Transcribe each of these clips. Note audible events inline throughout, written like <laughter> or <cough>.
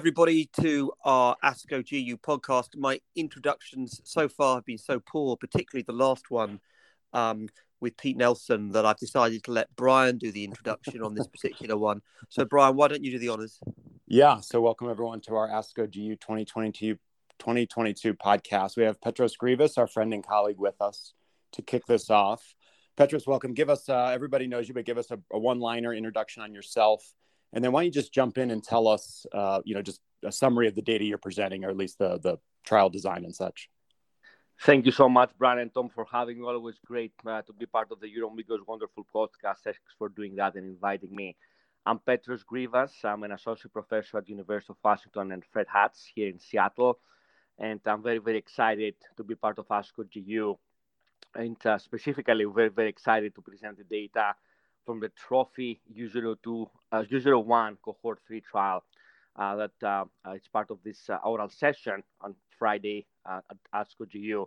everybody to our ASCO GU podcast. My introductions so far have been so poor, particularly the last one um, with Pete Nelson, that I've decided to let Brian do the introduction on this <laughs> particular one. So, Brian, why don't you do the honors? Yeah. So, welcome everyone to our ASCO GU 2022, 2022 podcast. We have Petros Grivas, our friend and colleague, with us to kick this off. Petros, welcome. Give us, uh, everybody knows you, but give us a, a one liner introduction on yourself and then why don't you just jump in and tell us, uh, you know, just a summary of the data you're presenting, or at least the the trial design and such. Thank you so much, Brian and Tom, for having me. Always great uh, to be part of the UroMigos wonderful podcast. Thanks for doing that and inviting me. I'm Petros Grivas. I'm an associate professor at the University of Washington and Fred Hutch here in Seattle. And I'm very, very excited to be part of ASCO GU. And uh, specifically, very, very excited to present the data from the Trophy U02, uh, U01 cohort 3 trial uh, that uh, uh it's part of this uh, oral session on Friday uh, at ASCO GU.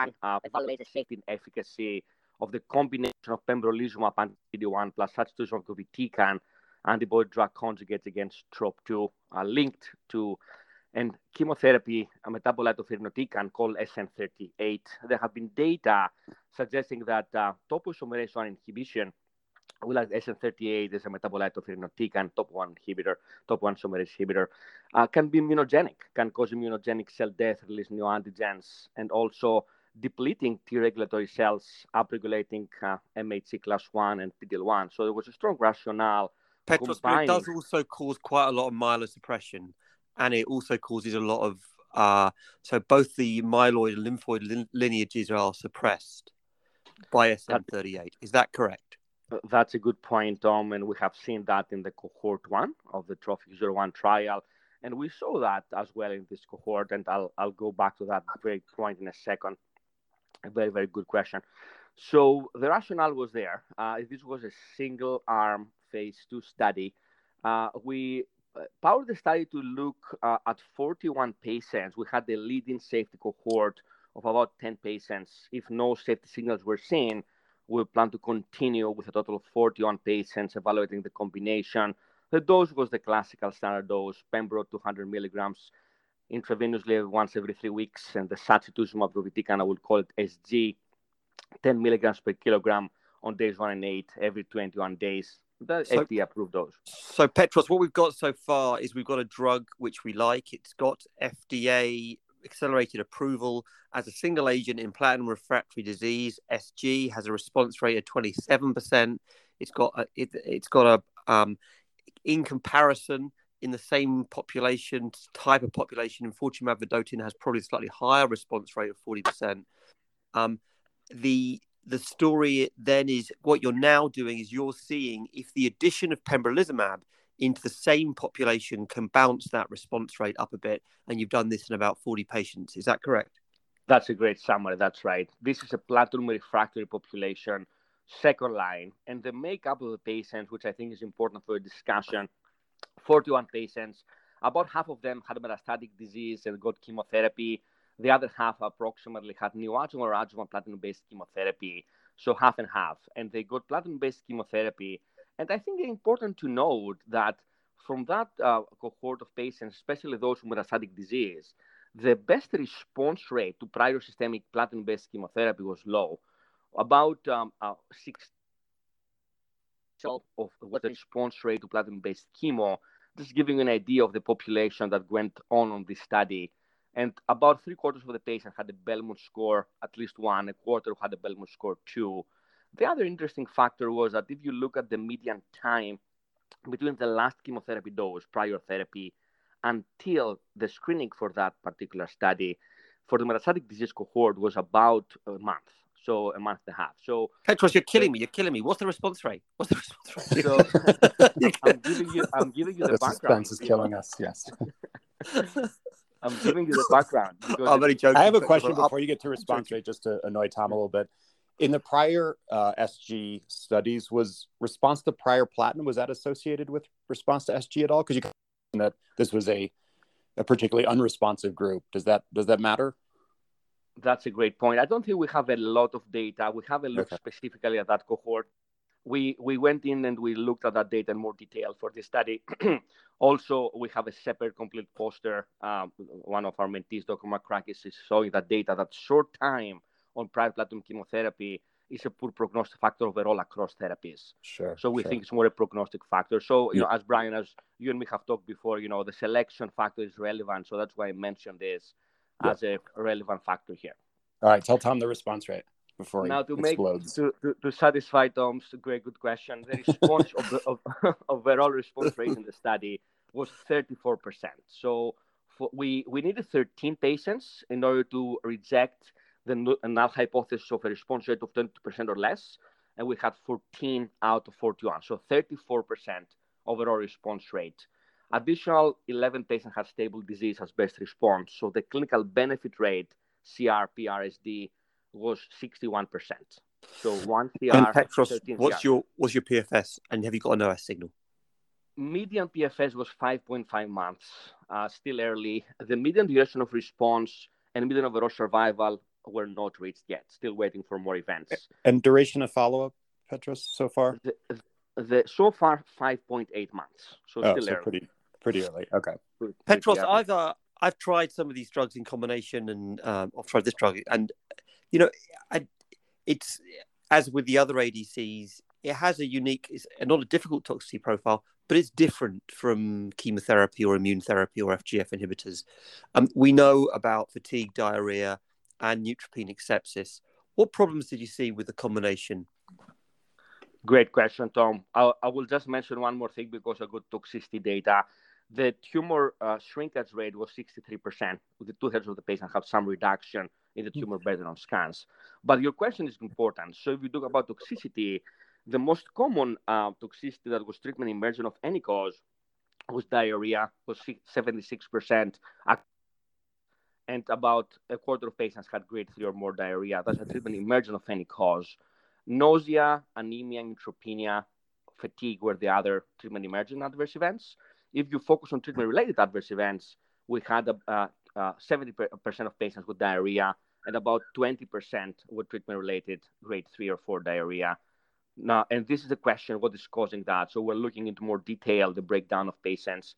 Uh, evaluate the safety and efficacy of the combination of pembrolizumab and PD-1 plus substitution sacituzumab govitecan antibody drug conjugates against TROP2 linked to and chemotherapy, a metabolite of irinotecan called SN38. There have been data suggesting that uh, topoisomerase 1 inhibition, well as SN38 is a metabolite of irinotecan, top 1 inhibitor, top 1 isomerase inhibitor, uh, can be immunogenic, can cause immunogenic cell death, release new antigens, and also depleting T regulatory cells, upregulating uh, MHC class 1 and PDL1. So there was a strong rationale. Petros, combining... but does also cause quite a lot of myelosuppression and it also causes a lot of uh, so both the myeloid and lymphoid lineages are suppressed by SN38. Is that correct? That's a good point, Tom. And we have seen that in the cohort one of the Trophy 01 trial. And we saw that as well in this cohort. And I'll, I'll go back to that very point in a second. A very, very good question. So the rationale was there. Uh, this was a single arm phase two study. Uh, we the study to look uh, at 41 patients. We had the leading safety cohort of about 10 patients. If no safety signals were seen, we plan to continue with a total of 41 patients evaluating the combination. The dose was the classical standard dose, Pembro 200 milligrams intravenously once every three weeks, and the sacituzumab govitecan, I would call it SG, 10 milligrams per kilogram on days one and eight every 21 days the so, FDA approved dose. So Petros, what we've got so far is we've got a drug which we like. It's got FDA accelerated approval as a single agent in platinum refractory disease. SG has a response rate of 27%. It's got a, it, has got a um, in comparison in the same population type of population, enfortumab vedotin has probably a slightly higher response rate of 40%. Um, the the story then is what you're now doing is you're seeing if the addition of pembrolizumab into the same population can bounce that response rate up a bit and you've done this in about 40 patients. Is that correct? That's a great summary. That's right. This is a platinum refractory population second line and the makeup of the patients which i think is important for a discussion 41 patients. About half of them had metastatic disease and got chemotherapy the other half approximately had neoadjuvant or adjuvant platinum-based chemotherapy, so half and half. And they got platinum-based chemotherapy. And I think it's important to note that from that uh, cohort of patients, especially those with metastatic disease, the best response rate to prior systemic platinum-based chemotherapy was low, about um, uh, six of what the response rate to platinum-based chemo. Just giving you an idea of the population that went on on this study and about three quarters of the patients had a Bellmunt score at least one, a quarter had a Bellmunt score two. The other interesting factor was that if you look at the median time between the last chemotherapy dose, prior therapy, until the screening for that particular study, for the metastatic disease cohort was about a month, so a month and a half. So, Petros, you're killing me. You're killing me. What's the response rate? What's the response rate? So, <laughs> I'm giving you, I'm giving you the, the background. suspense is killing us. Yes. <laughs> I'm giving you the background. I'm very joking. I have a question before you get to response rate, just to annoy Tom a little bit. In the prior uh, SG studies, was response to prior platinum was that associated with response to SG at all? Because you mentioned that this was a a particularly unresponsive group. Does that does that matter? That's a great point. I don't think we have a lot of data. We have a look okay. specifically at that cohort. We we went in and we looked at that data in more detail for this study. <clears throat> also, we have a separate complete poster. Um, one of our mentees, Dr. Makrakis, is showing that data that short time on prior platinum chemotherapy is a poor prognostic factor overall across therapies. Sure. So we sure. think it's more a prognostic factor. So you Yeah. know, as Brian, as you and me have talked before, you know, the selection factor is relevant. So that's why I mentioned this Yeah. as a relevant factor here. All right, tell Tom the response rate before now to make explodes. to, to, to satisfy Tom's great good question, the response of the of, <laughs> overall response rate in the study was 34%. So for, we we needed 13 patients in order to reject the null hypothesis of a response rate of 20% or less, and we had 14 out of 41, so 34% overall response rate. Additional 11 patients had stable disease as best response, so the clinical benefit rate, CR, PRSD, was 61%. So <sighs> one CR, And Petros, what's CR. your what's your PFS, and have you got an OS signal? median PFS was 5.5 months, uh, still early. The median duration of response and median overall survival were not reached yet, still waiting for more events. And duration of follow up, Petros, so far? The, the, so far, 5.8 months, so Oh, still so early. pretty pretty early. Okay. Pretty Petros, early. I've uh, I've tried some of these drugs in combination, and um, I've tried this drug, and you know, I, it's as with the other ADCs, it has a unique, it's not a difficult toxicity profile, but it's different from chemotherapy or immune therapy or FGF inhibitors. Um, we know about fatigue, diarrhea, and neutropenic sepsis. What problems did you see with the combination? Great question, Tom. I, I will just mention one more thing because I got toxicity data. The tumor uh, shrinkage rate was 63%, with the two thirds of the patients have some reduction in the tumor burden on scans. But your question is important. So if you talk about toxicity, the most common uh, toxicity that was treatment emergent of any cause was diarrhea, was 76%, and about a quarter of patients had grade three or more diarrhea. That's a treatment emergent of any cause. Nausea, anemia, neutropenia, fatigue were the other treatment emergent adverse events. If you focus on treatment related adverse events, we had uh, uh, 70% of patients with diarrhea and about 20% were treatment related grade three or four diarrhea. Now, and this is the question what is causing that? So we're looking into more detail the breakdown of patients.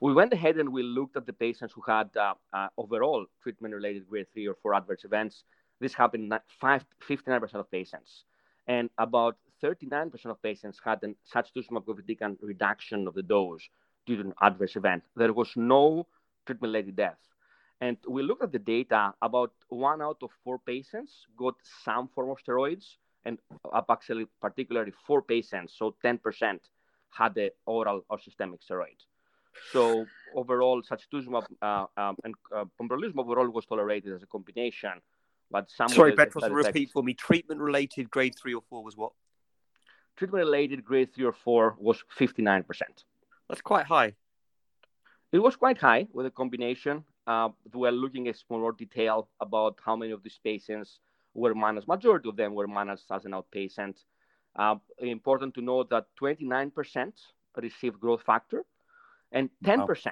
We went ahead and we looked at the patients who had uh, uh, overall treatment related grade three or four adverse events. This happened in five, 59% of patients. And about 39% of patients had an sacituzumab govitecan reduction of the dose due to an adverse event. There was no treatment related death. And we looked at the data, about one out of four patients got some form of steroids, and actually, particularly four patients, so 10%, had the oral or systemic steroid. So overall, sacituzumab uh, um, and uh, pembrolizumab overall was tolerated as a combination, but some Sorry, Petros, side repeat effects- for me. Treatment related grade three or four was what? treatment related grade three or four was 59%. That's quite high. It was quite high with a combination. Uh, we're looking at more detail about how many of these patients were managed. Majority of them were managed as an outpatient. Uh, important to note that 29% received growth factor, and 10%,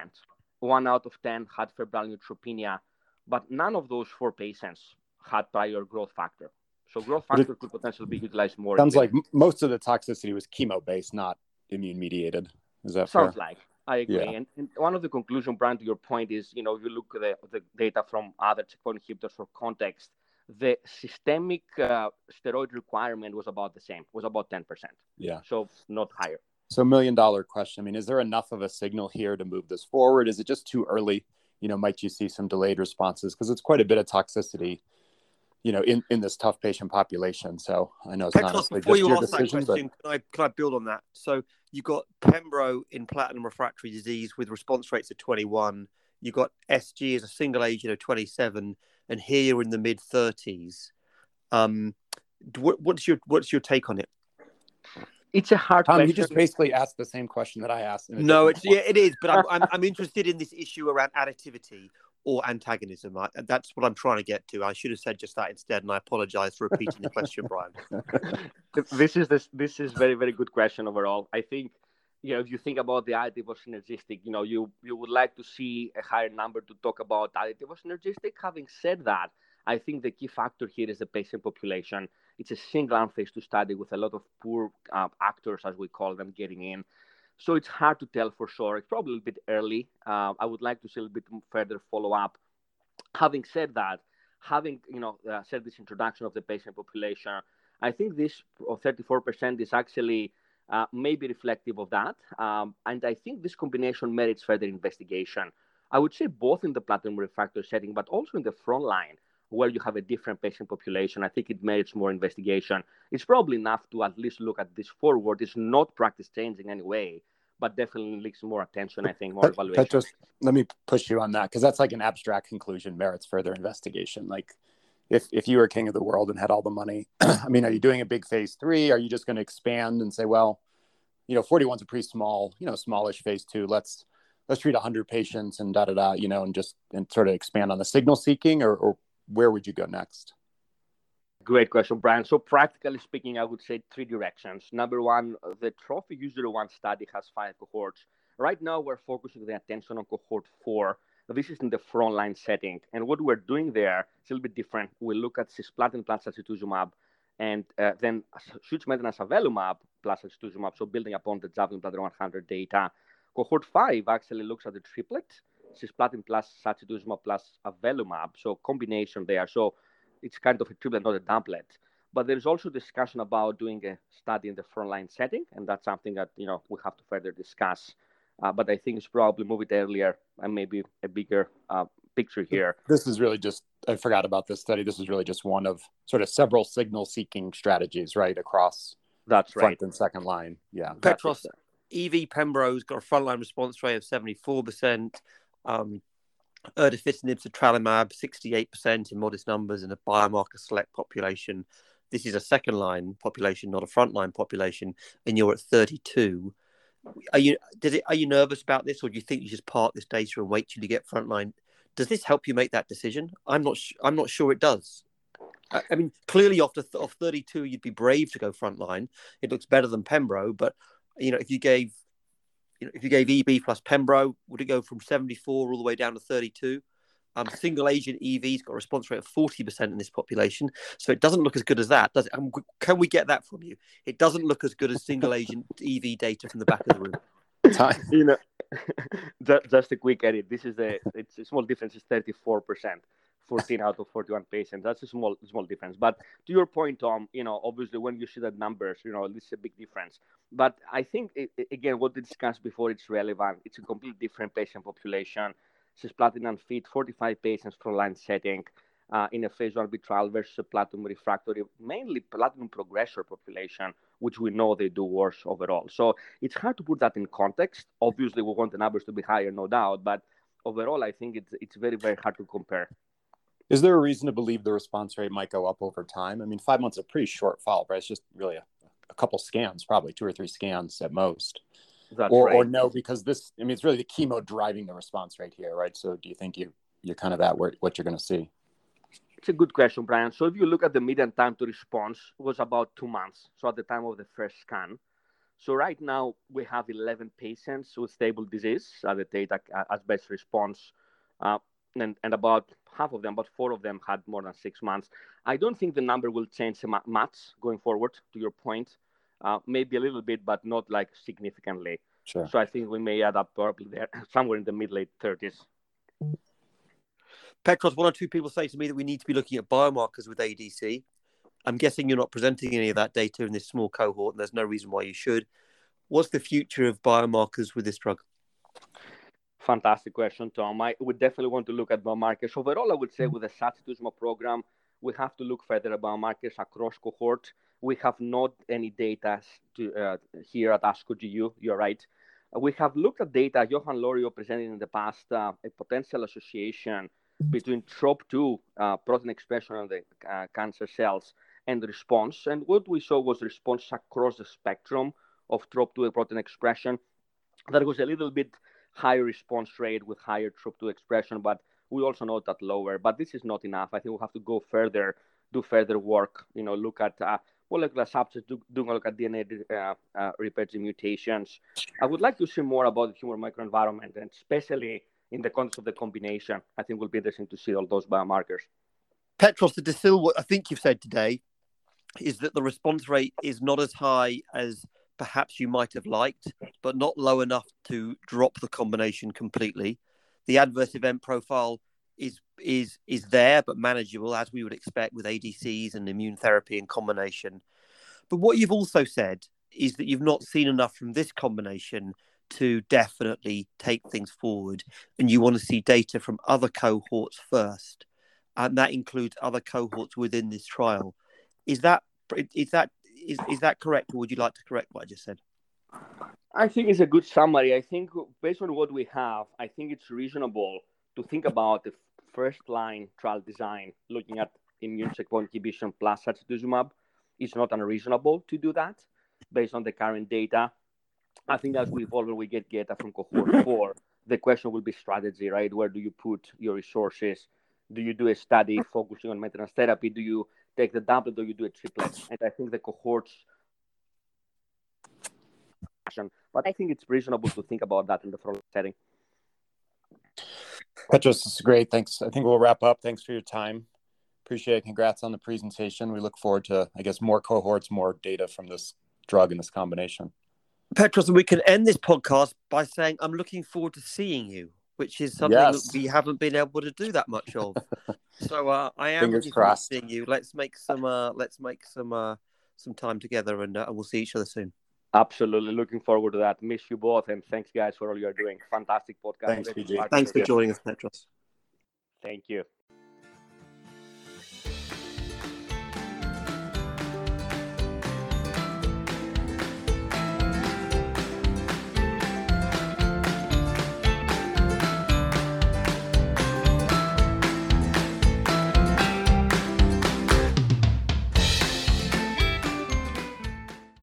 one out of 10, had febrile neutropenia, but none of those four patients had prior growth factor. So growth factor could potentially be utilized more. Sounds like most of the toxicity was chemo based, not immune mediated. Is that Sounds fair? like I agree. Yeah. And, and one of the conclusion, Brian, to your point is, you know, if you look at the, the data from other checkpoint inhibitors for context, the systemic uh, steroid requirement was about the same, was about 10%. Yeah. So not higher. So, million dollar question. I mean, is there enough of a signal here to move this forward? Is it just too early? You know, might you see some delayed responses? Because it's quite a bit of toxicity, you know, in, in this tough patient population. So I know it's not Petros, necessarily before just you your ask that decision, but question, can I can I build on that? So you got Pembro in platinum refractory disease with response rates of 21. You got SG as a single agent of 27, and here you're in the mid 30s. Um, what, what's your what's your take on it? It's a hard Tom, question. you just basically asked the same question that I asked. No, it's yeah, it is, but I'm, I'm I'm interested in this issue around additivity or antagonism. I, that's what I'm trying to get to. I should have said just that instead, and I apologize for repeating the question, <laughs> Brian. <laughs> this is this this is very very good question overall. I think you know if you think about the additive or synergistic, you know you you would like to see a higher number to talk about additive or synergistic. Having said that, I think the key factor here is the patient population. It's a single arm phase two study with a lot of poor uh, actors, as we call them, getting in. So it's hard to tell for sure. It's probably a bit early. Uh, I would like to see a little bit further follow up. Having said that, having you know uh, said this introduction of the patient population, I think this 34% is actually uh, maybe reflective of that. Um, and I think this combination merits further investigation. I would say both in the platinum refractory setting, but also in the front line where you have a different patient population. I think it merits more investigation. It's probably enough to at least look at this forward. It's not practice changing anyway, but definitely needs more attention, I think, more Pet- evaluation. Petros, let me push you on that because that's like an abstract conclusion merits further investigation. Like if if you were king of the world and had all the money, <clears throat> I mean, are you doing a big phase three? Are you just going to expand and say, well, you know, 41's a pretty small, you know, smallish phase two. Let's let's treat 100 patients and da da da, you know, and just and sort of expand on the signal seeking, or, or where would you go next? Great question, Brian. So practically speaking, I would say three directions. Number one, the Trophy U01 study has five cohorts. Right now, we're focusing the attention on cohort four, this is in the frontline setting. And what we're doing there is a little bit different. We look at cisplatin plus sacituzumab and uh, then switch maintenance avelumab plus sacituzumab, so building upon the Javelin Bladder 100 data. Cohort 5 actually looks at the triplet, cisplatin plus sacituzumab plus avelumab, so combination there. So it's kind of a triplet, not a doublet. But there's also discussion about doing a study in the frontline setting, and that's something that you know we have to further discuss. Uh, but I think it's probably move it earlier and maybe a bigger uh, picture here. This is really just, I forgot about this study. This is really just one of sort of several signal seeking strategies, right? Across that's front right. and second line. Yeah. Petros, EV Pembro's got a frontline response rate of 74%. Um, erdafitinib, cetrelimab, 68% in modest numbers in a biomarker select population. This is a second line population, not a frontline population, and you're at 32 are you did it are you nervous about this or do you think you just park this data and wait till you get frontline does this help you make that decision? I'm not i'm not sure it does. I, I mean clearly off, the, off 32 you'd be brave to go frontline it looks better than pembro but you know if you gave you know if you gave EV plus pembro would it go from 74 all the way down to 32 um, single agent EV's got a response rate of 40% in this population. So it doesn't look as good as that, does it? Um, can we get that from you? It doesn't look as good as single agent EV data from the back of the room. you know, <laughs> just a quick edit. This is the it's a small difference. It's 34%. 14 out of 41 patients. That's a small small difference. But to your point, Tom, you know, obviously when you see that numbers, you know, this is a big difference. But I think it, again, what we discussed before, it's relevant. It's a completely different patient population cisplatin unfit 45 patients for line setting uh, in a phase 1b trial versus platinum refractory, mainly platinum progressor population, which we know they do worse overall. So it's hard to put that in context. Obviously, we want the numbers to be higher, no doubt, but overall, I think it's it's very very hard to compare. Is there a reason to believe the response rate might go up over time? I mean, five months is a pretty short follow, right? It's just really a, a couple scans, probably two or three scans at most. Or, right. or no, because this, I mean, it's really the chemo driving the response rate here, right? So do you think you, you're kind of at where, what you're going to see? It's a good question, Brian. So if you look at the median time to response was about two months. So at the time of the first scan. So right now we have 11 patients with stable disease at the data as best response. Uh, and, and about half of them, about four of them had more than six months. I don't think the number will change much going forward, to your point uh, maybe a little bit, but not like significantly. Sure. So I think we may add up probably there <laughs> somewhere in the mid late 30s. Petros, one or two people say to me that we need to be looking at biomarkers with ADC. I'm guessing you're not presenting any of that data in this small cohort, and there's no reason why you should. What's the future of biomarkers with this drug? Fantastic question, Tom. I would definitely want to look at biomarkers. Overall, I would say with the sacituzumab program, we have to look further at biomarkers across cohort we have not any data to, uh, here at ASCO GU. You're right. We have looked at data Yohann Loriot presented in the past, uh, a potential association between TROP2 uh, protein expression on the uh, cancer cells and response. And what we saw was response across the spectrum of TROP2 protein expression. There was a little bit higher response rate with higher TROP2 expression, but we also know that lower. But this is not enough. I think we'll have to go further, do further work, you know, look at uh, molecular subsets do, a look at DNA uh, uh, repeats mutations. I would like to see more about the tumor microenvironment, and especially in the context of the combination. I think will be interesting to see all those biomarkers. Petros, to distill what I think you've said today is that the response rate is not as high as perhaps you might have liked, but not low enough to drop the combination completely. The adverse event profile is is is there, but manageable as we would expect with ADCs and immune therapy in combination. But what you've also said is that you've not seen enough from this combination to definitely take things forward, and you want to see data from other cohorts first, and that includes other cohorts within this trial. Is that is that is, is that correct, or would you like to correct what I just said? I think it's a good summary. I think based on what we have, I think it's reasonable to think about the first line trial design, looking at immune checkpoint inhibition plus sacituzumab. It's not unreasonable to do that based on the current data. I think as we evolve and we get data from cohort four, the question will be strategy, right? Where do you put your resources? Do you do a study focusing on maintenance therapy? Do you take the doublet or you do a triplet? And I think the cohorts but I think it's reasonable to think about that in the front setting. Petros, this is great. Thanks. I think we'll wrap up. Thanks for your time. Appreciate it. Congrats on the presentation. We look forward to, I guess, more cohorts, more data from this drug and this combination. Petros, we can end this podcast by saying, I'm looking forward to seeing you, which is something yes. that we haven't been able to do that much of. <laughs> so uh, I am Fingers looking crossed. seeing you. Let's make some, uh, let's make some, uh, some time together and, uh, and we'll see each other soon. Absolutely. Looking forward to that. Miss you both. And thanks, guys, for all you're doing. Fantastic podcast. Thanks, PJ. Thanks for joining us, Petros. Thank you.